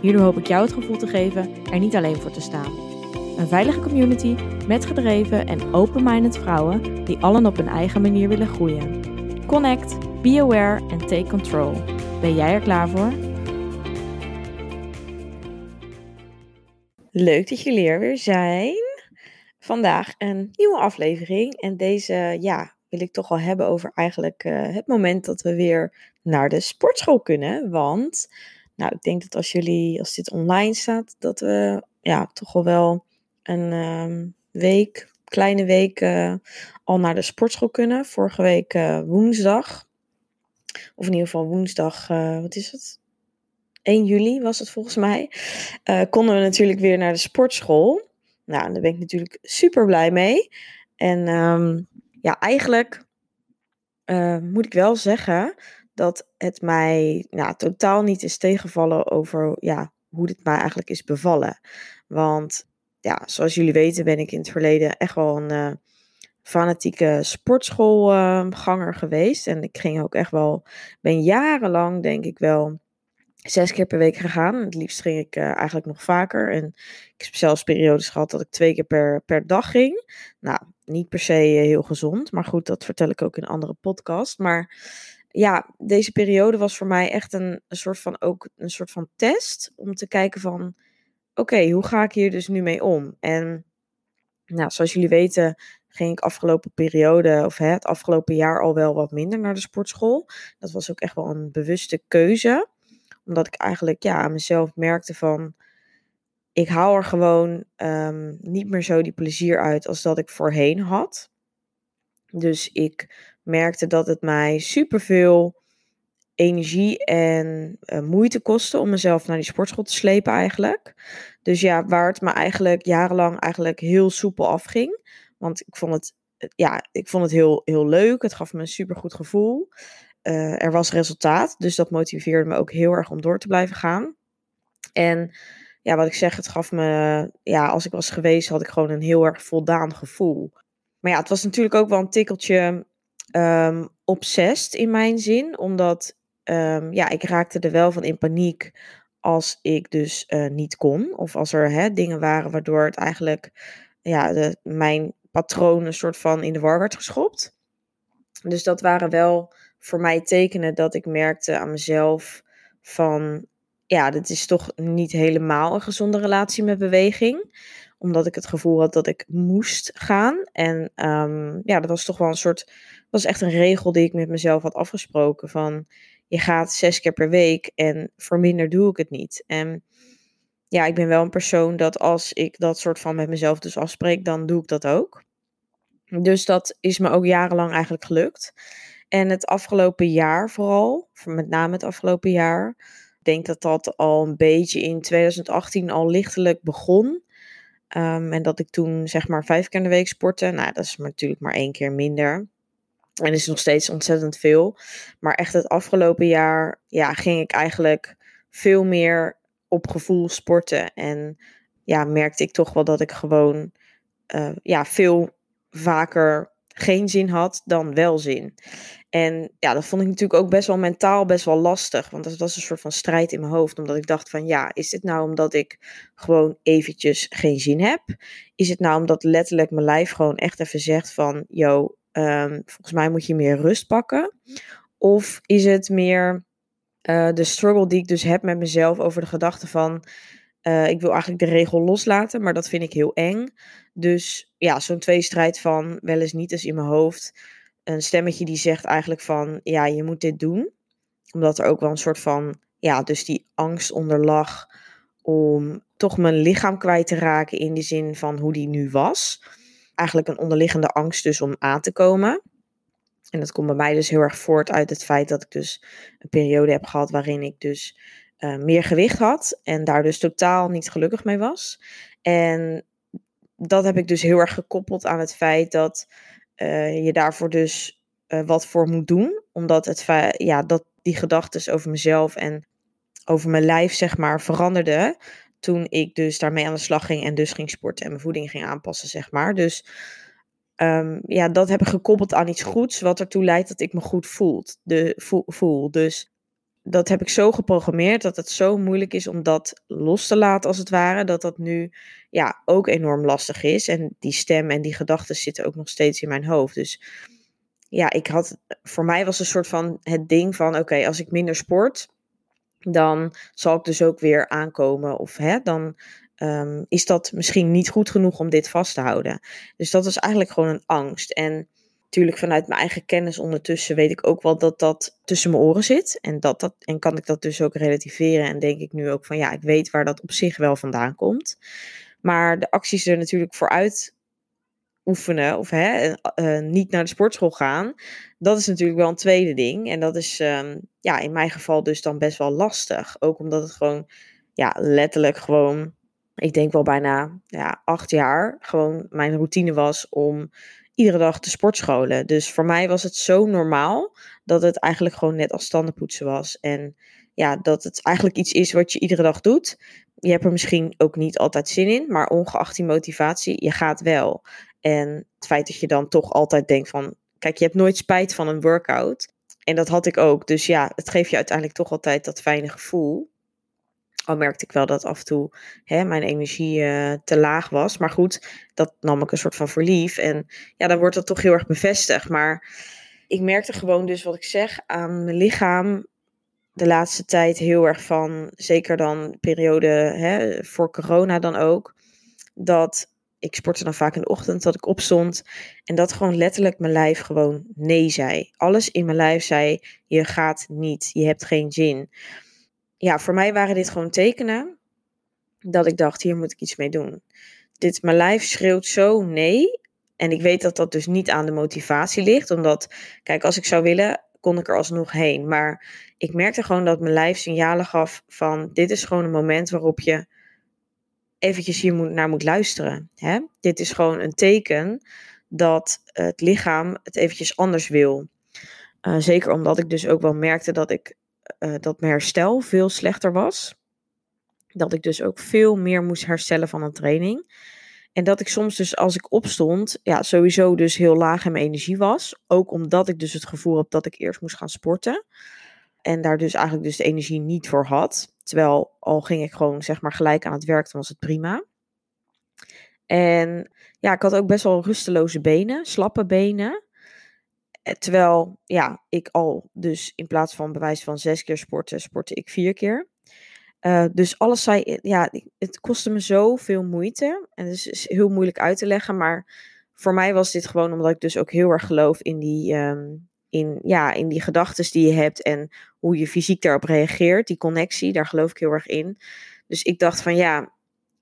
Hierdoor hoop ik jou het gevoel te geven er niet alleen voor te staan. Een veilige community met gedreven en open-minded vrouwen die allen op hun eigen manier willen groeien. Connect, be aware en take control. Ben jij er klaar voor? Leuk dat jullie er weer zijn. Vandaag een nieuwe aflevering. En deze ja, wil ik toch wel hebben over eigenlijk uh, het moment dat we weer naar de sportschool kunnen. Want nou, ik denk dat als jullie, als dit online staat, dat we ja, toch al wel een um, week, kleine week uh, al naar de sportschool kunnen. Vorige week uh, woensdag. Of in ieder geval woensdag, uh, wat is het? 1 juli was het volgens mij. konden we natuurlijk weer naar de sportschool. Nou, daar ben ik natuurlijk super blij mee. En um, ja, eigenlijk moet ik wel zeggen dat het mij nou, totaal niet is tegenvallen over ja, hoe dit mij eigenlijk is bevallen. Want ja, zoals jullie weten ben ik in het verleden echt wel een uh, fanatieke sportschoolganger geweest. En ik ging ook echt wel, ben jarenlang denk ik wel zes keer per week gegaan. Het liefst ging ik uh, eigenlijk nog vaker. En ik heb zelfs periodes gehad dat ik twee keer per, per dag ging. Nou, niet per se heel gezond. Maar goed, dat vertel ik ook in een andere podcast. Maar ja, deze periode was voor mij echt een, soort van ook een soort van test om te kijken van oké, hoe ga ik hier dus nu mee om? En nou, zoals jullie weten ging ik afgelopen periode of hè, het afgelopen jaar al wel wat minder naar de sportschool. Dat was ook echt wel een bewuste keuze, omdat ik eigenlijk ja aan mezelf merkte van ik haal er gewoon um, niet meer zo die plezier uit als dat ik voorheen had. Dus ik merkte dat het mij superveel energie en uh, moeite kostte om mezelf naar die sportschool te slepen eigenlijk. Dus ja, waar het me eigenlijk jarenlang eigenlijk heel soepel afging. Want ik vond het, ja, ik vond het heel, heel leuk. Het gaf me een supergoed gevoel. Uh, er was resultaat, dus dat motiveerde me ook heel erg om door te blijven gaan. En ja, wat ik zeg, het gaf me, ja, als ik was geweest, had ik gewoon een heel erg voldaan gevoel. Maar ja, het was natuurlijk ook wel een tikkeltje um, in mijn zin. Omdat um, ja, ik raakte er wel van in paniek als ik dus uh, niet kon. Of als er hè, dingen waren waardoor het eigenlijk ja, mijn patroon een soort van in de war werd geschopt. Dus dat waren wel voor mij tekenen dat ik merkte aan mezelf van ja, dit is toch niet helemaal een gezonde relatie met beweging omdat ik het gevoel had dat ik moest gaan. En um, ja, dat was toch wel een soort. Dat was echt een regel die ik met mezelf had afgesproken. Van je gaat zes keer per week en voor minder doe ik het niet. En ja, ik ben wel een persoon dat als ik dat soort van met mezelf dus afspreek, dan doe ik dat ook. Dus dat is me ook jarenlang eigenlijk gelukt. En het afgelopen jaar vooral, met name het afgelopen jaar, ik denk dat dat al een beetje in 2018 al lichtelijk begon. Um, en dat ik toen zeg maar vijf keer in de week sportte. Nou, dat is natuurlijk maar één keer minder. En is nog steeds ontzettend veel. Maar echt het afgelopen jaar ja, ging ik eigenlijk veel meer op gevoel sporten. En ja, merkte ik toch wel dat ik gewoon uh, ja, veel vaker geen zin had dan wel zin. En ja, dat vond ik natuurlijk ook best wel mentaal best wel lastig. Want dat was een soort van strijd in mijn hoofd. Omdat ik dacht van ja, is dit nou omdat ik gewoon eventjes geen zin heb? Is het nou omdat letterlijk mijn lijf gewoon echt even zegt van... Yo, um, volgens mij moet je meer rust pakken. Of is het meer uh, de struggle die ik dus heb met mezelf over de gedachte van... Uh, ik wil eigenlijk de regel loslaten, maar dat vind ik heel eng. Dus ja, zo'n tweestrijd van wel eens niet eens in mijn hoofd een stemmetje die zegt eigenlijk van, ja, je moet dit doen. Omdat er ook wel een soort van, ja, dus die angst onder lag om toch mijn lichaam kwijt te raken in de zin van hoe die nu was. Eigenlijk een onderliggende angst dus om aan te komen. En dat komt bij mij dus heel erg voort uit het feit dat ik dus een periode heb gehad waarin ik dus uh, meer gewicht had en daar dus totaal niet gelukkig mee was. En dat heb ik dus heel erg gekoppeld aan het feit dat uh, je daarvoor dus uh, wat voor moet doen. Omdat het ja, dat die gedachten over mezelf en over mijn lijf, zeg maar, veranderde. Toen ik dus daarmee aan de slag ging en dus ging sporten en mijn voeding ging aanpassen, zeg maar. Dus um, ja, dat heb ik gekoppeld aan iets goeds, wat ertoe leidt dat ik me goed voelt, de, voel. Dus dat heb ik zo geprogrammeerd dat het zo moeilijk is om dat los te laten, als het ware. Dat dat nu ja, ook enorm lastig is. En die stem en die gedachten zitten ook nog steeds in mijn hoofd. Dus ja, ik had, voor mij was een soort van het ding van: oké, als ik minder sport, dan zal ik dus ook weer aankomen. Of hè, dan um, is dat misschien niet goed genoeg om dit vast te houden. Dus dat was eigenlijk gewoon een angst. En natuurlijk vanuit mijn eigen kennis ondertussen weet ik ook wel dat dat tussen mijn oren zit. En, dat dat, en kan ik dat dus ook relativeren. En denk ik nu ook van ja, ik weet waar dat op zich wel vandaan komt. Maar de acties er natuurlijk vooruit oefenen of hè, uh, niet naar de sportschool gaan, dat is natuurlijk wel een tweede ding. En dat is um, ja, in mijn geval dus dan best wel lastig. Ook omdat het gewoon ja, letterlijk gewoon, ik denk wel bijna ja, acht jaar, gewoon mijn routine was om iedere dag te sportscholen. Dus voor mij was het zo normaal dat het eigenlijk gewoon net als standenpoetsen was. En ja, dat het eigenlijk iets is wat je iedere dag doet. Je hebt er misschien ook niet altijd zin in, maar ongeacht die motivatie, je gaat wel. En het feit dat je dan toch altijd denkt van, kijk, je hebt nooit spijt van een workout. En dat had ik ook. Dus ja, het geeft je uiteindelijk toch altijd dat fijne gevoel. Al merkte ik wel dat af en toe hè, mijn energie uh, te laag was. Maar goed, dat nam ik een soort van verlief. En ja, dan wordt dat toch heel erg bevestigd. Maar ik merkte gewoon dus wat ik zeg aan mijn lichaam de laatste tijd heel erg van, zeker dan periode hè, voor corona dan ook, dat ik sportte dan vaak in de ochtend dat ik opstond en dat gewoon letterlijk mijn lijf gewoon nee zei. Alles in mijn lijf zei, je gaat niet, je hebt geen zin. Ja, voor mij waren dit gewoon tekenen dat ik dacht, hier moet ik iets mee doen. Dit, mijn lijf schreeuwt zo nee. En ik weet dat dat dus niet aan de motivatie ligt, omdat, kijk, als ik zou willen, kon ik er alsnog heen. Maar ik merkte gewoon dat mijn lijf signalen gaf van, dit is gewoon een moment waarop je eventjes hier moet, naar moet luisteren. Hè? Dit is gewoon een teken dat het lichaam het eventjes anders wil. Uh, zeker omdat ik dus ook wel merkte dat, ik, uh, dat mijn herstel veel slechter was. Dat ik dus ook veel meer moest herstellen van een training. En dat ik soms dus als ik opstond, ja, sowieso dus heel laag in mijn energie was. Ook omdat ik dus het gevoel heb dat ik eerst moest gaan sporten. En daar dus eigenlijk dus de energie niet voor had. Terwijl al ging ik gewoon zeg maar gelijk aan het werk, dan was het prima. En ja, ik had ook best wel rusteloze benen, slappe benen. Eh, terwijl, ja, ik al dus in plaats van bewijs van zes keer sporten, sportte ik vier keer. Uh, dus alles zei, ja, het kostte me zoveel moeite. En het is heel moeilijk uit te leggen, maar voor mij was dit gewoon omdat ik dus ook heel erg geloof in die, um, in, ja, in die gedachten die je hebt en hoe je fysiek daarop reageert, die connectie, daar geloof ik heel erg in. Dus ik dacht van ja,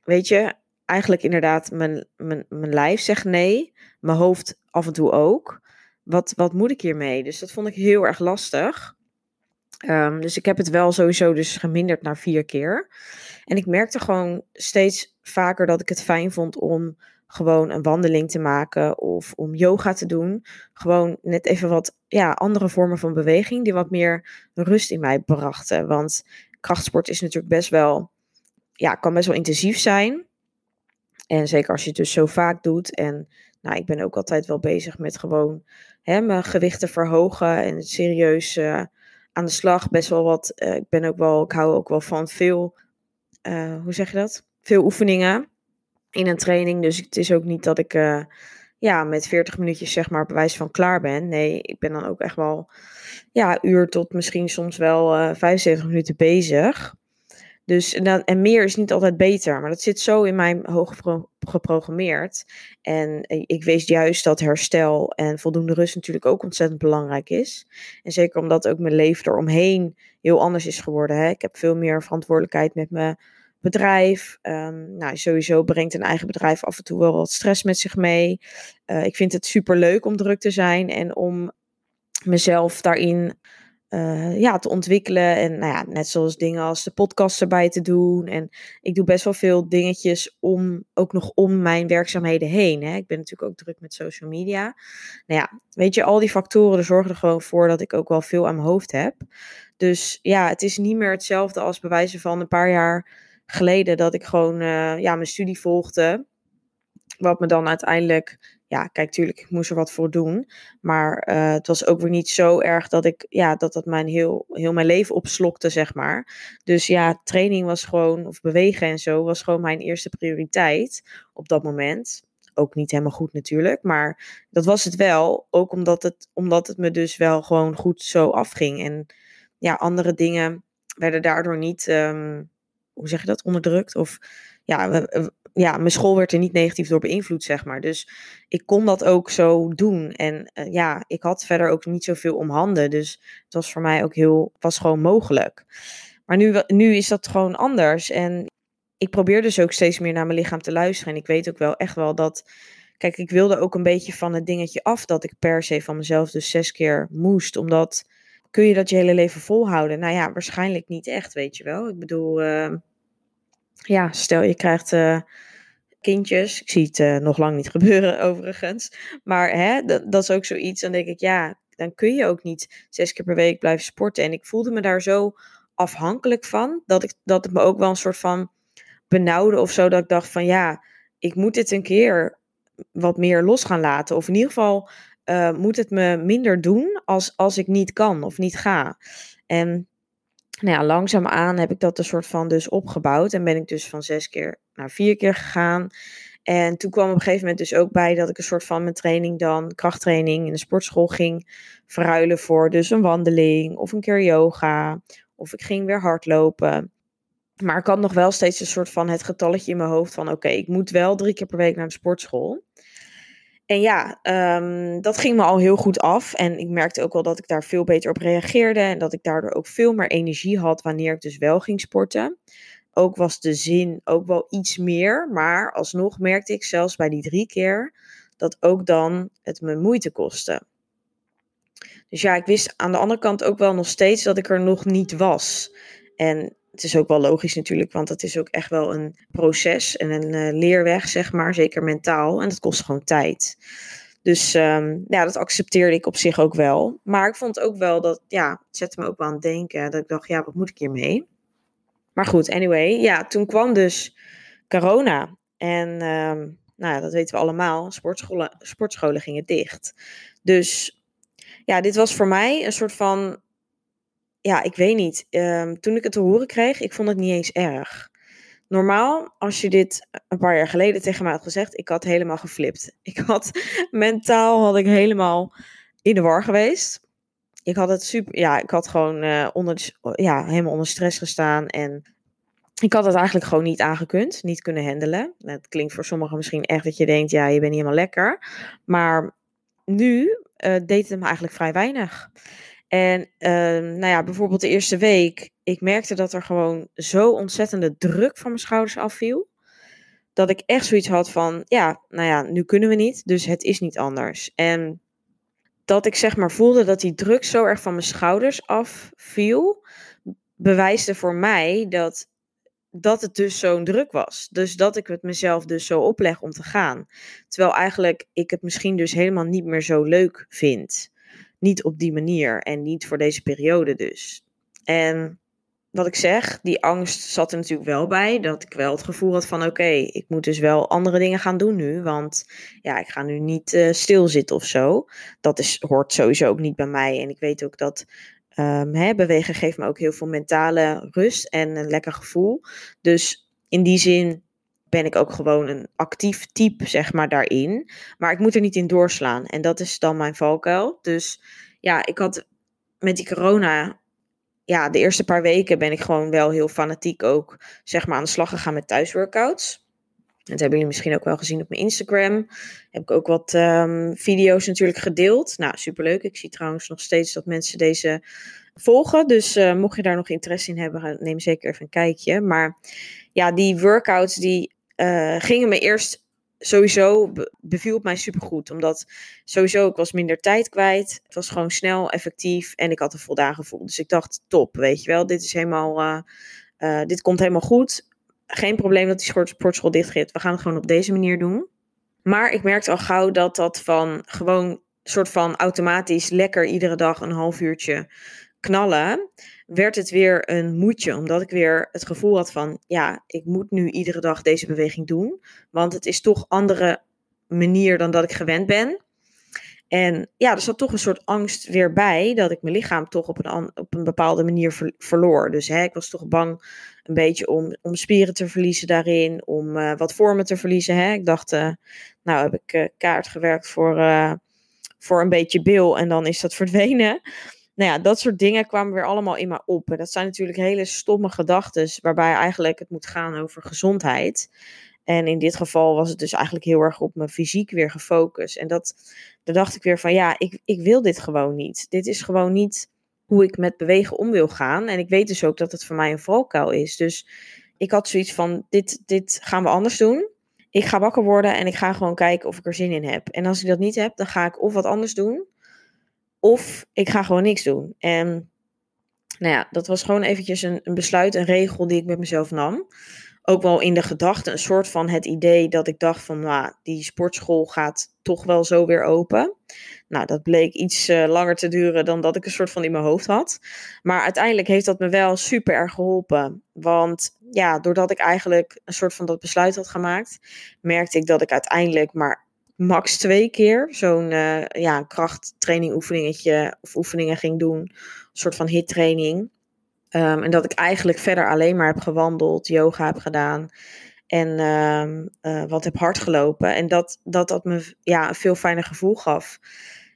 weet je, eigenlijk inderdaad, mijn, mijn, mijn lijf zegt nee, mijn hoofd af en toe ook. Wat, wat moet ik hiermee? Dus dat vond ik heel erg lastig. Um, dus ik heb het wel sowieso dus geminderd naar vier keer. En ik merkte gewoon steeds vaker dat ik het fijn vond om gewoon een wandeling te maken of om yoga te doen. Gewoon net even wat ja, andere vormen van beweging die wat meer rust in mij brachten. Want krachtsport is natuurlijk best wel, ja, kan best wel intensief zijn. En zeker als je het dus zo vaak doet. En nou, ik ben ook altijd wel bezig met gewoon hè, mijn gewichten verhogen en serieus uh, aan de slag. Best wel wat, uh, ik ben ook wel, ik hou ook wel van veel, uh, hoe zeg je dat? Veel oefeningen in een training. Dus het is ook niet dat ik uh, ja, met 40 minuutjes zeg maar bewijs van klaar ben. Nee, ik ben dan ook echt wel ja, uur tot misschien soms wel uh, eh, 75 minuten bezig. Dus en, dan, en meer is niet altijd beter, maar dat zit zo in mijn hoog geprogrammeerd. En ik weet juist dat herstel en voldoende rust natuurlijk ook ontzettend belangrijk is. En zeker omdat ook mijn leven eromheen heel anders is geworden. Hè. Ik heb veel meer verantwoordelijkheid met mijn bedrijf. Um, nou, sowieso brengt een eigen bedrijf af en toe wel wat stress met zich mee. Uh, ik vind het super leuk om druk te zijn en om mezelf daarin uh, ja, te ontwikkelen. En nou ja, net zoals dingen als de podcast erbij te doen. En ik doe best wel veel dingetjes om, ook nog om mijn werkzaamheden heen. Hè. Ik ben natuurlijk ook druk met social media. Nou ja, weet je, al die factoren zorgen er gewoon voor dat ik ook wel veel aan mijn hoofd heb. Dus ja, het is niet meer hetzelfde als bewijzen van een paar jaar geleden dat ik gewoon uh, ja, mijn studie volgde. Wat me dan uiteindelijk ja, kijk, tuurlijk, ik moest er wat voor doen. Maar uh, het was ook weer niet zo erg dat ik, ja, dat dat mijn heel, heel mijn leven opslokte, zeg maar. Dus ja, training was gewoon, of bewegen en zo, was gewoon mijn eerste prioriteit op dat moment. Ook niet helemaal goed natuurlijk, maar dat was het wel. Ook omdat het, omdat het me dus wel gewoon goed zo afging. En ja, andere dingen werden daardoor niet, um, hoe zeg je dat, onderdrukt. Of ja, ja, mijn school werd er niet negatief door beïnvloed, zeg maar. Dus ik kon dat ook zo doen. En uh, ja, ik had verder ook niet zoveel om handen. Dus het was voor mij ook heel, was gewoon mogelijk. Maar nu, nu is dat gewoon anders. En ik probeer dus ook steeds meer naar mijn lichaam te luisteren. En ik weet ook wel echt wel dat. Kijk, ik wilde ook een beetje van het dingetje af dat ik per se van mezelf dus zes keer moest. Omdat kun je dat je hele leven volhouden? Nou ja, waarschijnlijk niet echt, weet je wel. Ik bedoel, uh, ja, stel je krijgt uh, kindjes. Ik zie het uh, nog lang niet gebeuren overigens. Maar hè, dat, dat, is ook zoiets. Dan denk ik, ja, dan kun je ook niet zes keer per week blijven sporten. En ik voelde me daar zo afhankelijk van. Dat, ik, dat het me ook wel een soort van benauwde of zo. Dat ik dacht van ja, ik moet dit een keer wat meer los gaan laten. Of in ieder geval uh, moet het me minder doen als, als ik niet kan of niet ga. En nou ja, langzaamaan heb ik dat een soort van dus opgebouwd. En ben ik dus van zes keer naar vier keer gegaan. En toen kwam op een gegeven moment dus ook bij dat ik een soort van mijn training dan, krachttraining in de sportschool ging verruilen voor dus een wandeling of een keer yoga. Of ik ging weer hardlopen. Maar ik had nog wel steeds een soort van het getalletje in mijn hoofd van oké, ik moet wel drie keer per week naar de sportschool. En ja, um, dat ging me al heel goed af. En ik merkte ook wel dat ik daar veel beter op reageerde. En dat ik daardoor ook veel meer energie had wanneer ik dus wel ging sporten. Ook was de zin ook wel iets meer. Maar alsnog merkte ik zelfs bij die drie keer dat ook dan het me moeite kostte. Dus ja, ik wist aan de andere kant ook wel nog steeds dat ik er nog niet was. En het is ook wel logisch natuurlijk, want het is ook echt wel een proces en een uh, leerweg, zeg maar, zeker mentaal. En dat kost gewoon tijd. Dus um, ja, dat accepteerde ik op zich ook wel. Maar ik vond ook wel dat, ja, het zette me ook aan het denken. Dat ik dacht, ja, wat moet ik hiermee? Maar goed, anyway, ja, toen kwam dus corona. En um, nou ja, dat weten we allemaal, sportscholen, sportscholen gingen dicht. Dus ja, dit was voor mij een soort van ja, ik weet niet. Um, toen ik het te horen kreeg, ik vond het niet eens erg. Normaal, als je dit een paar jaar geleden tegen mij had gezegd, ik had helemaal geflipt. Ik had mentaal had ik helemaal in de war geweest. Ik had het super, ja, ik had gewoon uh, onder, ja, helemaal onder stress gestaan en ik had het eigenlijk gewoon niet aangekund, niet kunnen handelen. Het klinkt voor sommigen misschien echt dat je denkt, ja, je bent niet helemaal lekker. Maar nu uh, deed het me eigenlijk vrij weinig. En uh, nou ja, bijvoorbeeld de eerste week, ik merkte dat er gewoon zo ontzettende druk van mijn schouders afviel. Dat ik echt zoiets had van, ja, nou ja, nu kunnen we niet, dus het is niet anders. En dat ik zeg maar voelde dat die druk zo erg van mijn schouders afviel, bewijsde voor mij dat, dat het dus zo'n druk was. Dus dat ik het mezelf dus zo opleg om te gaan. Terwijl eigenlijk ik het misschien dus helemaal niet meer zo leuk vind niet op die manier en niet voor deze periode dus. En wat ik zeg, die angst zat er natuurlijk wel bij. Dat ik wel het gevoel had van oké, ik moet dus wel andere dingen gaan doen nu. Want ja, ik ga nu niet uh, stilzitten of zo. Dat is, hoort sowieso ook niet bij mij. En ik weet ook dat um, hè, bewegen geeft me ook heel veel mentale rust en een lekker gevoel. Dus in die zin ben ik ook gewoon een actief type, zeg maar, daarin. Maar ik moet er niet in doorslaan. En dat is dan mijn valkuil. Dus ja, ik had met die corona, ja, de eerste paar weken ben ik gewoon wel heel fanatiek ook, zeg maar, aan de slag gegaan met thuisworkouts. Dat hebben jullie misschien ook wel gezien op mijn Instagram. Heb ik ook wat um, video's natuurlijk gedeeld. Nou, superleuk. Ik zie trouwens nog steeds dat mensen deze volgen. Dus uh, mocht je daar nog interesse in hebben, neem zeker even een kijkje. Maar ja, die workouts die uh, gingen me eerst sowieso beviel het mij supergoed. Omdat sowieso ik was minder tijd kwijt. Het was gewoon snel, effectief en ik had een voldaan gevoel. Dus ik dacht, top, weet je wel. Dit is helemaal, uh, uh, dit komt helemaal goed. Geen probleem dat die sportschool dicht gaat. We gaan het gewoon op deze manier doen. Maar ik merkte al gauw dat dat van gewoon soort van automatisch lekker iedere dag een half uurtje knallen, werd het weer een moedje. Omdat ik weer het gevoel had van, ja, ik moet nu iedere dag deze beweging doen. Want het is toch andere manier dan dat ik gewend ben. En ja, er zat toch een soort angst weer bij dat ik mijn lichaam toch op een, op een bepaalde manier verloor. Dus hè, ik was toch bang een beetje om, om spieren te verliezen daarin, om uh, wat vormen te verliezen. Hè. Ik dacht, uh, nou heb ik uh, kaart gewerkt voor, voor een beetje bil en dan is dat verdwenen. Nou ja, dat soort dingen kwamen weer allemaal in me op. En dat zijn natuurlijk hele stomme gedachten, waarbij eigenlijk het moet gaan over gezondheid. En in dit geval was het dus eigenlijk heel erg op mijn fysiek weer gefocust. En dat, daar dacht ik weer van, ja, ik, ik wil dit gewoon niet. Dit is gewoon niet hoe ik met bewegen om wil gaan. En ik weet dus ook dat het voor mij een valkuil is. Dus ik had zoiets van, dit, dit gaan we anders doen. Ik ga wakker worden en ik ga gewoon kijken of ik er zin in heb. En als ik dat niet heb, dan ga ik of wat anders doen. Of ik ga gewoon niks doen. En nou ja, dat was gewoon eventjes een, een besluit, een regel die ik met mezelf nam ook wel in de gedachte een soort van het idee dat ik dacht van, nou, die sportschool gaat toch wel zo weer open. Nou, dat bleek iets uh, langer te duren dan dat ik een soort van in mijn hoofd had. Maar uiteindelijk heeft dat me wel super erg geholpen. Want ja, doordat ik eigenlijk een soort van dat besluit had gemaakt, merkte ik dat ik uiteindelijk maar max twee keer zo'n uh, ja, krachttraining oefeningetje of oefeningen ging doen. Een soort van hittraining. Um, en dat ik eigenlijk verder alleen maar heb gewandeld, yoga heb gedaan en um, uh, wat heb hard gelopen. En dat, dat dat me ja, een veel fijner gevoel gaf.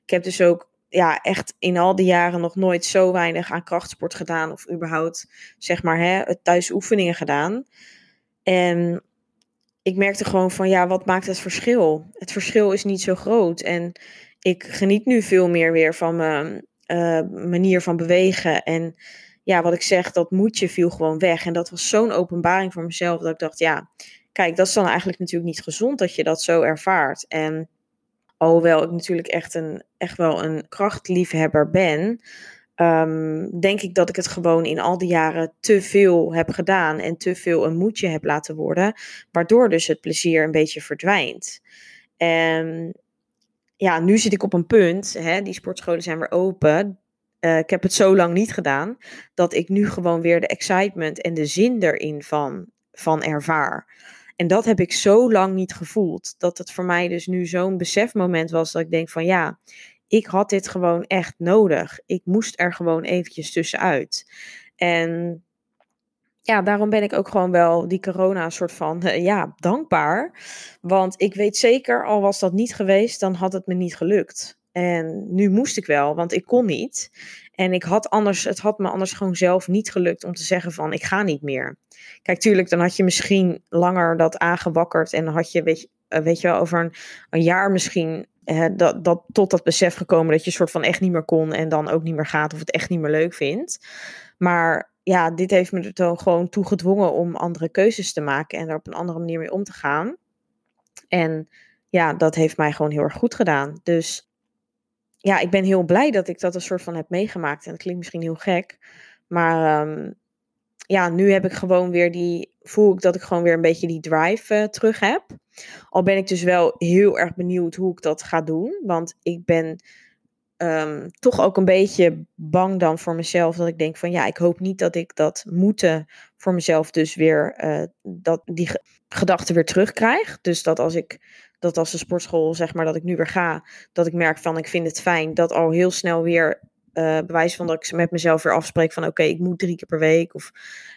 Ik heb dus ook ja, echt in al die jaren nog nooit zo weinig aan krachtsport gedaan. Of überhaupt, zeg maar, hè, thuis oefeningen gedaan. En ik merkte gewoon van, ja, wat maakt het verschil? Het verschil is niet zo groot. En ik geniet nu veel meer weer van mijn uh, manier van bewegen. En ja, wat ik zeg, dat moedje viel gewoon weg. En dat was zo'n openbaring voor mezelf dat ik dacht, ja, kijk, dat is dan eigenlijk natuurlijk niet gezond dat je dat zo ervaart. En alhoewel ik natuurlijk echt, een, echt wel een krachtliefhebber ben, um, denk ik dat ik het gewoon in al die jaren te veel heb gedaan en te veel een moedje heb laten worden, waardoor dus het plezier een beetje verdwijnt. En ja, nu zit ik op een punt, hè, die sportscholen zijn weer open. Uh, ik heb het zo lang niet gedaan, dat ik nu gewoon weer de excitement en de zin erin van, van ervaar. En dat heb ik zo lang niet gevoeld. Dat het voor mij dus nu zo'n besefmoment was dat ik denk van ja, ik had dit gewoon echt nodig. Ik moest er gewoon eventjes tussenuit. En ja, daarom ben ik ook gewoon wel die corona soort van, uh, ja, dankbaar. Want ik weet zeker, al was dat niet geweest, dan had het me niet gelukt. En nu moest ik wel, want ik kon niet. En ik had anders, het had me anders gewoon zelf niet gelukt om te zeggen van ik ga niet meer. Kijk, tuurlijk, dan had je misschien langer dat aangewakkerd en dan had je, weet je, eh, weet je wel, over een, een jaar misschien dat, dat, tot dat besef gekomen dat je soort van echt niet meer kon en dan ook niet meer gaat of het echt niet meer leuk vindt. Maar ja, dit heeft me er dan gewoon toe gedwongen om andere keuzes te maken en er op een andere manier mee om te gaan. En ja, dat heeft mij gewoon heel erg goed gedaan. Dus ja, ik ben heel blij dat ik dat een soort van heb meegemaakt. En dat klinkt misschien heel gek. Maar um, ja, nu heb ik gewoon weer die. Voel ik dat ik gewoon weer een beetje die drive uh, terug heb. Al ben ik dus wel heel erg benieuwd hoe ik dat ga doen. Want ik ben um, toch ook een beetje bang dan voor mezelf. Dat ik denk van ja, ik hoop niet dat ik dat moeten voor mezelf dus weer. Uh, dat die gedachten weer terugkrijg. Dus dat als ik dat als de sportschool, zeg maar, dat ik nu weer ga, dat ik merk van ik vind het fijn, dat al heel snel weer uh, bewijs van dat ik met mezelf weer afspreek van oké, ik moet drie keer per week of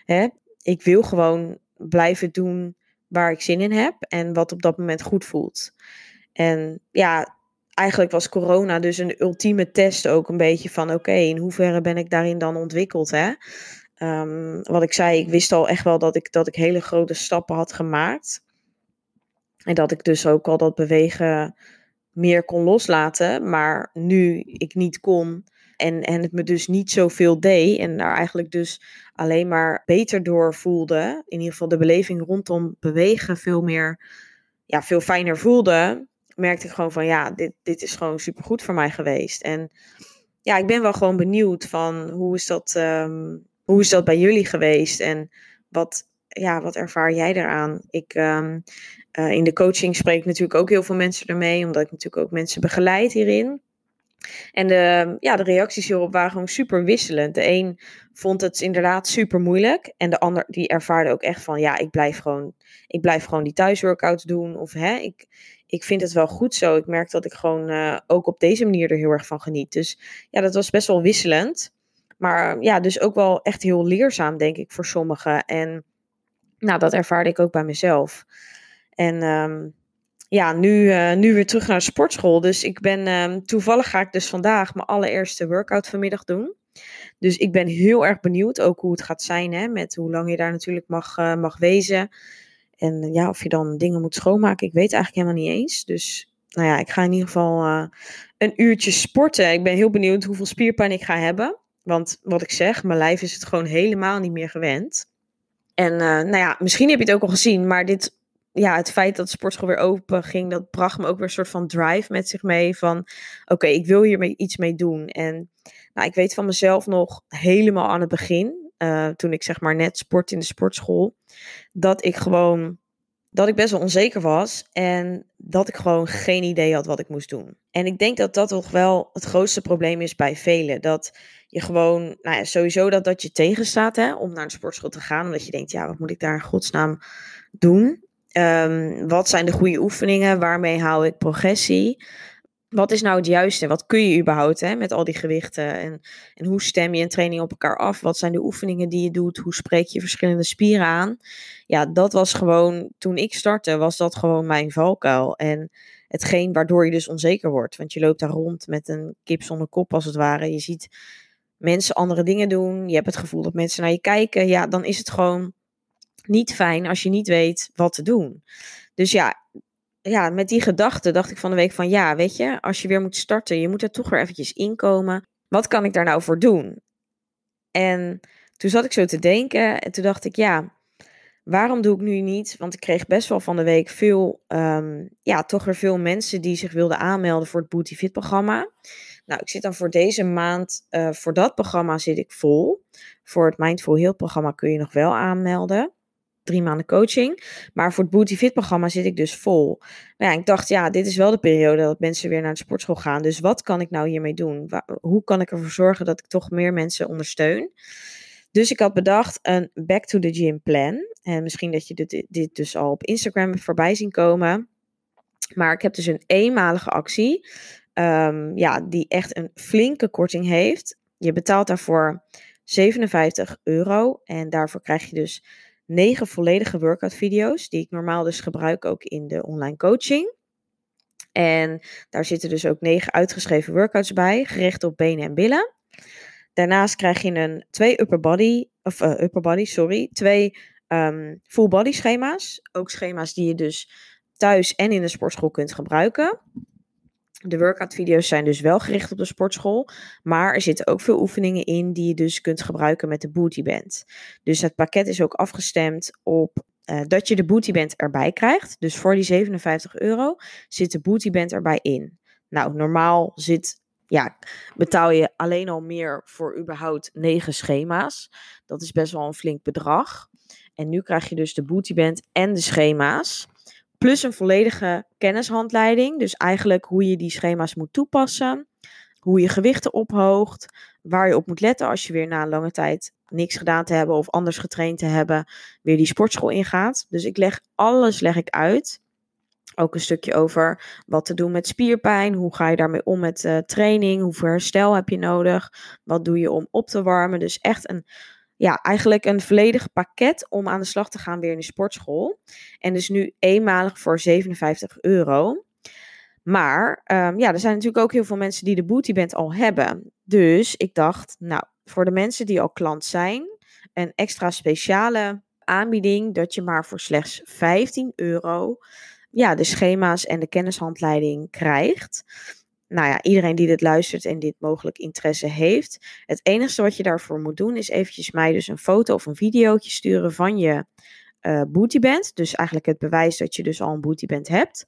hè, ik wil gewoon blijven doen waar ik zin in heb en wat op dat moment goed voelt. En ja, eigenlijk was corona dus een ultieme test ook een beetje van oké, in hoeverre ben ik daarin dan ontwikkeld hè? Um, wat ik zei, ik wist al echt wel dat ik, dat ik hele grote stappen had gemaakt. En dat ik dus ook al dat bewegen meer kon loslaten. Maar nu ik niet kon en, en het me dus niet zoveel deed. En daar eigenlijk dus alleen maar beter door voelde. In ieder geval de beleving rondom bewegen veel meer ja, veel fijner voelde, merkte ik gewoon van ja, dit, dit is gewoon supergoed voor mij geweest. En ja, ik ben wel gewoon benieuwd van hoe is dat, ehm, hoe is dat bij jullie geweest en wat, ja, wat ervaar jij eraan? Ik, ehm, eh, in de coaching spreek natuurlijk ook heel veel mensen ermee, omdat ik natuurlijk ook mensen begeleid hierin. En de, ja, de reacties hierop waren gewoon super wisselend. De een vond het inderdaad super moeilijk. En de ander die ervaarde ook echt van ja, ik blijf gewoon, ik blijf gewoon die thuisworkouts doen. Of hè, ik, ik vind het wel goed zo. Ik merk dat ik gewoon uh, ook op deze manier er heel erg van geniet. Dus ja, dat was best wel wisselend. Maar ja, dus ook wel echt heel leerzaam, denk ik, voor sommigen. En nou, dat ervaarde ik ook bij mezelf. En um, ja, nu, uh, nu weer terug naar de sportschool. Dus ik ben um, toevallig ga ik dus vandaag mijn allereerste workout vanmiddag doen. Dus ik ben heel erg benieuwd ook hoe het gaat zijn, hè, met hoe lang je daar natuurlijk mag, uh, mag wezen. En ja, of je dan dingen moet schoonmaken, ik weet eigenlijk helemaal niet eens. Dus nou ja, ik ga in ieder geval uh, een uurtje sporten. Ik ben heel benieuwd hoeveel spierpijn ik ga hebben. Want wat ik zeg, mijn lijf is het gewoon helemaal niet meer gewend. En nou ja, misschien heb je het ook al gezien, maar dit ja, het feit dat de sportschool weer open ging, dat bracht me ook weer een soort van drive met zich mee. Van oké, ik wil hier iets mee doen. En nou, ik weet van mezelf nog helemaal aan het begin, uh, toen ik zeg maar net sport in de sportschool, dat ik gewoon, dat ik best wel onzeker was en dat ik gewoon geen idee had wat ik moest doen. En ik denk dat dat toch wel het grootste probleem is bij velen. Dat je gewoon, nou ja, sowieso dat dat je tegenstaat hè, om naar de sportschool te gaan. Omdat je denkt, ja, wat moet ik daar in godsnaam doen? Um, wat zijn de goede oefeningen? Waarmee hou ik progressie? Wat is nou het juiste? Wat kun je überhaupt hè, met al die gewichten? En, en hoe stem je een training op elkaar af? Wat zijn de oefeningen die je doet? Hoe spreek je verschillende spieren aan? Ja, dat was gewoon, toen ik startte, was dat gewoon mijn valkuil. En hetgeen waardoor je dus onzeker wordt. Want je loopt daar rond met een kip zonder kop als het ware. Je ziet mensen andere dingen doen. Je hebt het gevoel dat mensen naar je kijken. Ja, dan is het gewoon niet fijn als je niet weet wat te doen. Dus ja, ja, met die gedachte dacht ik van de week van ja, weet je, als je weer moet starten, je moet er toch weer eventjes inkomen. Wat kan ik daar nou voor doen? En toen zat ik zo te denken en toen dacht ik ja, waarom doe ik nu niet? Want ik kreeg best wel van de week veel, um, ja, toch weer veel mensen die zich wilden aanmelden voor het Booty Fit programma. Nou, ik zit dan voor deze maand, uh, voor dat programma zit ik vol. Voor het Mindful Heal programma kun je nog wel aanmelden drie maanden coaching. Maar voor het Booty Fit programma zit ik dus vol. Nou ja, ik dacht, ja, dit is wel de periode dat mensen weer naar de sportschool gaan. Dus wat kan ik nou hiermee doen? Hoe kan ik ervoor zorgen dat ik toch meer mensen ondersteun? Dus ik had bedacht een back to the gym plan. En misschien dat je dit, dit dus al op Instagram voorbij zien komen. Maar ik heb dus een eenmalige actie. Um, ja, die echt een flinke korting heeft. Je betaalt daarvoor 57 euro. En daarvoor krijg je dus negen volledige workout video's, die ik normaal dus gebruik ook in de online coaching. En daar zitten dus ook negen uitgeschreven workouts bij, gericht op benen en billen. Daarnaast krijg je een twee upper body, of uh, upper body, sorry, twee um, full body schema's. Ook schema's die je dus thuis en in de sportschool kunt gebruiken. De workout video's zijn dus wel gericht op de sportschool, maar er zitten ook veel oefeningen in die je dus kunt gebruiken met de Booty Band. Dus het pakket is ook afgestemd op uh, dat je de Booty Band erbij krijgt. Dus voor die 57 euro zit de Booty Band erbij in. Nou, normaal zit, ja, betaal je alleen al meer voor überhaupt 9 schema's. Dat is best wel een flink bedrag. En nu krijg je dus de Booty Band en de schema's. Plus een volledige kennishandleiding. Dus eigenlijk hoe je die schema's moet toepassen. Hoe je gewichten ophoogt. Waar je op moet letten als je weer na een lange tijd niks gedaan te hebben of anders getraind te hebben, weer die sportschool ingaat. Dus ik leg alles leg ik uit. Ook een stukje over wat te doen met spierpijn. Hoe ga je daarmee om met uh, training? Hoeveel herstel heb je nodig? Wat doe je om op te warmen? Dus echt een ja, eigenlijk een volledig pakket om aan de slag te gaan weer in de sportschool. En dus nu eenmalig voor 57 euro. Maar um, ja, er zijn natuurlijk ook heel veel mensen die de Booty Band al hebben. Dus ik dacht, nou, voor de mensen die al klant zijn, een extra speciale aanbieding dat je maar voor slechts 15 euro ja, de schema's en de kennishandleiding krijgt nou ja, iedereen die dit luistert en dit mogelijk interesse heeft. Het enige wat je daarvoor moet doen is eventjes mij dus een foto of een videootje sturen van je uh, bootyband. Dus eigenlijk het bewijs dat je dus al een bootyband hebt.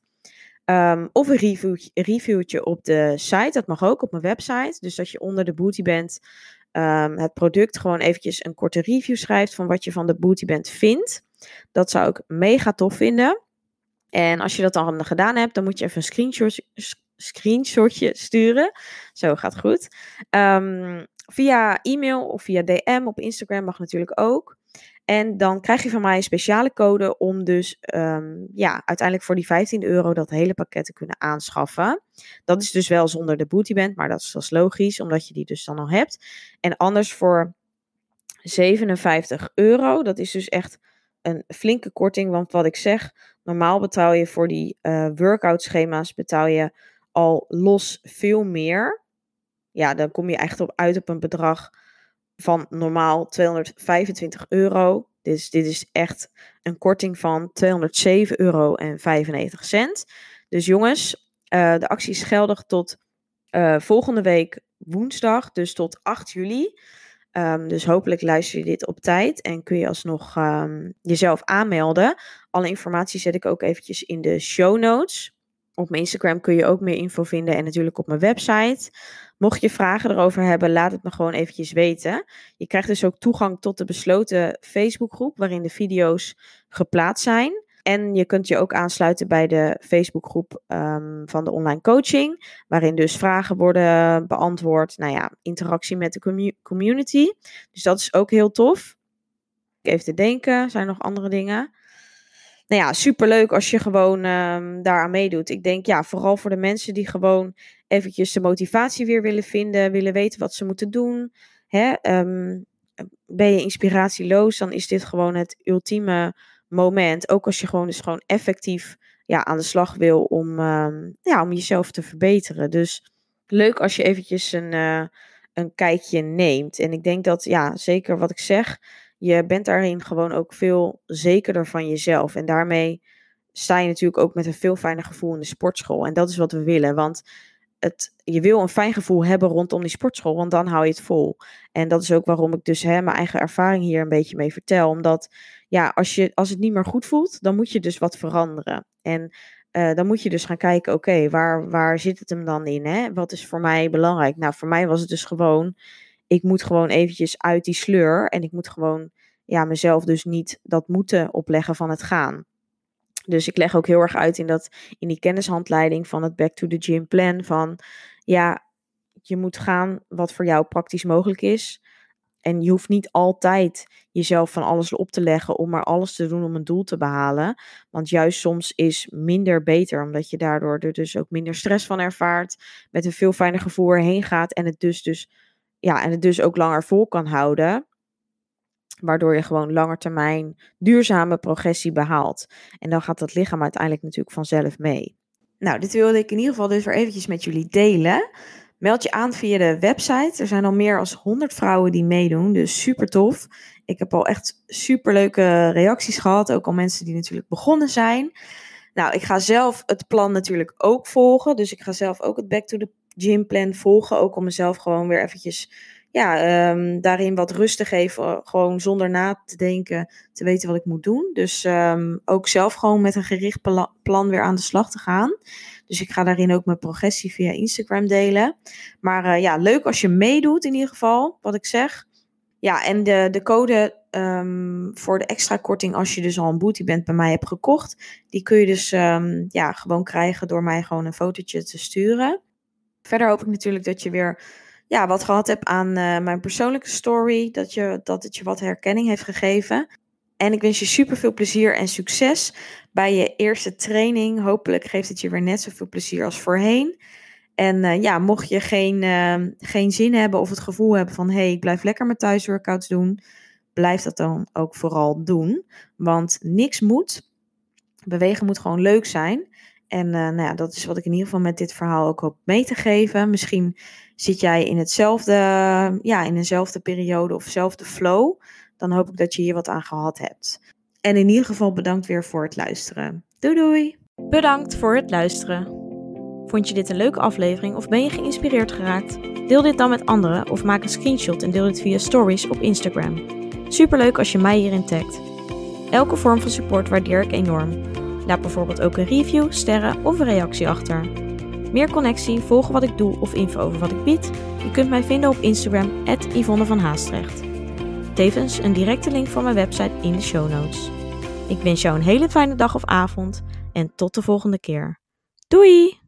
Um, of een review, reviewtje op de site. Dat mag ook op mijn website. Dus dat je onder de bootyband um, het product gewoon eventjes een korte review schrijft van wat je van de bootyband vindt. Dat zou ik mega tof vinden. En als je dat dan gedaan hebt, dan moet je even een screenshot, screenshotje sturen. Zo gaat goed. Um, via e-mail of via DM op Instagram mag natuurlijk ook. En dan krijg je van mij een speciale code om dus um, ja, uiteindelijk voor die 15 euro dat hele pakket te kunnen aanschaffen. Dat is dus wel zonder de bootyband, maar dat is, is logisch, omdat je die dus dan al hebt. En anders voor 57 euro, dat is dus echt een flinke korting. Want wat ik zeg, normaal betaal je voor die uh, workout schema's betaal je al los veel meer. Ja, dan kom je echt op uit op een bedrag van normaal 225 euro. Dus dit is echt een korting van 207,95 euro. Dus jongens, uh, de actie is geldig tot uh, volgende week woensdag, dus tot 8 juli. Um, dus hopelijk luister je dit op tijd en kun je alsnog um, jezelf aanmelden. Alle informatie zet ik ook eventjes in de show notes. Op mijn Instagram kun je ook meer info vinden en natuurlijk op mijn website. Mocht je vragen erover hebben, laat het me gewoon eventjes weten. Je krijgt dus ook toegang tot de besloten Facebookgroep waarin de video's geplaatst zijn. En je kunt je ook aansluiten bij de Facebookgroep um, van de online coaching, waarin dus vragen worden beantwoord. Nou ja, interactie met de community. Dus dat is ook heel tof. Even te denken, zijn er nog andere dingen? Nou ja, superleuk als je gewoon um, daaraan meedoet. Ik denk ja, vooral voor de mensen die gewoon eventjes de motivatie weer willen vinden, willen weten wat ze moeten doen. Hè? Um, ben je inspiratieloos, dan is dit gewoon het ultieme moment. Ook als je gewoon dus gewoon effectief ja, aan de slag wil om, um, ja, om jezelf te verbeteren. Dus leuk als je eventjes een, uh, een kijkje neemt. En ik denk dat, ja, zeker wat ik zeg, je bent daarin gewoon ook veel zekerder van jezelf. En daarmee sta je natuurlijk ook met een veel fijner gevoel in de sportschool. En dat is wat we willen. Want het, je wil een fijn gevoel hebben rondom die sportschool, want dan hou je het vol. En dat is ook waarom ik dus hè, mijn eigen ervaring hier een beetje mee vertel. Omdat ja, als, je, als het niet meer goed voelt, dan moet je dus wat veranderen. En uh, dan moet je dus gaan kijken, oké, waar, waar zit het hem dan in? Hè? Wat is voor mij belangrijk? Nou, voor mij was het dus gewoon ik moet gewoon eventjes uit die sleur en ik moet gewoon ja, mezelf dus niet dat moeten opleggen van het gaan. Dus ik leg ook heel erg uit in, dat, in die kennishandleiding van het Back to the Gym plan van ja, je moet gaan wat voor jou praktisch mogelijk is. En je hoeft niet altijd jezelf van alles op te leggen om maar alles te doen om een doel te behalen. Want juist soms is minder beter, omdat je daardoor er dus ook minder stress van ervaart. Met een veel fijner gevoel erheen gaat en het dus, dus ja, en het dus ook langer vol kan houden. Waardoor je gewoon langer termijn duurzame progressie behaalt. En dan gaat dat lichaam uiteindelijk natuurlijk vanzelf mee. Nou, dit wilde ik in ieder geval dus weer eventjes met jullie delen. Meld je aan via de website. Er zijn al meer dan 100 vrouwen die meedoen, dus super tof. Ik heb al echt super leuke reacties gehad, ook al mensen die natuurlijk begonnen zijn. Nou, ik ga zelf het plan natuurlijk ook volgen. Dus ik ga zelf ook het Back to the gymplan volgen. Ook om mezelf gewoon weer eventjes ja, um, daarin wat rust te geven. Gewoon zonder na te denken, te weten wat ik moet doen. Dus um, ook zelf gewoon met een gericht plan weer aan de slag te gaan. Dus ik ga daarin ook mijn progressie via Instagram delen. Maar uh, ja, leuk als je meedoet in ieder geval, wat ik zeg. Ja, en de, de code um, voor de extra korting als je dus al een booty bent bij mij hebt gekocht. Die kun je dus ja, gewoon krijgen door mij gewoon een fotootje te sturen. Verder hoop ik natuurlijk dat je weer ja, wat gehad hebt aan uh, mijn persoonlijke story. Dat, je, dat het je wat herkenning heeft gegeven. En ik wens je super veel plezier en succes bij je eerste training. Hopelijk geeft het je weer net zoveel plezier als voorheen. En uh, ja, mocht je geen, uh, geen zin hebben of het gevoel hebben van... hé, hey, ik blijf lekker mijn thuisworkouts doen... blijf dat dan ook vooral doen. Want niks moet. Bewegen moet gewoon leuk zijn. En uh, nou ja, dat is wat ik in ieder geval met dit verhaal ook hoop mee te geven. Misschien zit jij in hetzelfde, ja, in dezelfde periode of dezelfde flow. Dan hoop ik dat je hier wat aan gehad hebt. En in ieder geval bedankt weer voor het luisteren. Doei doei! Bedankt voor het luisteren. Vond je dit een leuke aflevering of ben je geïnspireerd geraakt? Deel dit dan met anderen of maak een screenshot en deel dit via stories op Instagram. Superleuk als je mij hierin tagt. Elke vorm van support waardeer ik enorm. Laat bijvoorbeeld ook een review, sterren of een reactie achter. Meer connectie, volgen wat ik doe of info over wat ik bied? Je kunt mij vinden op Instagram, Yvonne van Haastrecht. Tevens een directe link van mijn website in de show notes. Ik wens jou een hele fijne dag of avond en tot de volgende keer. Doei!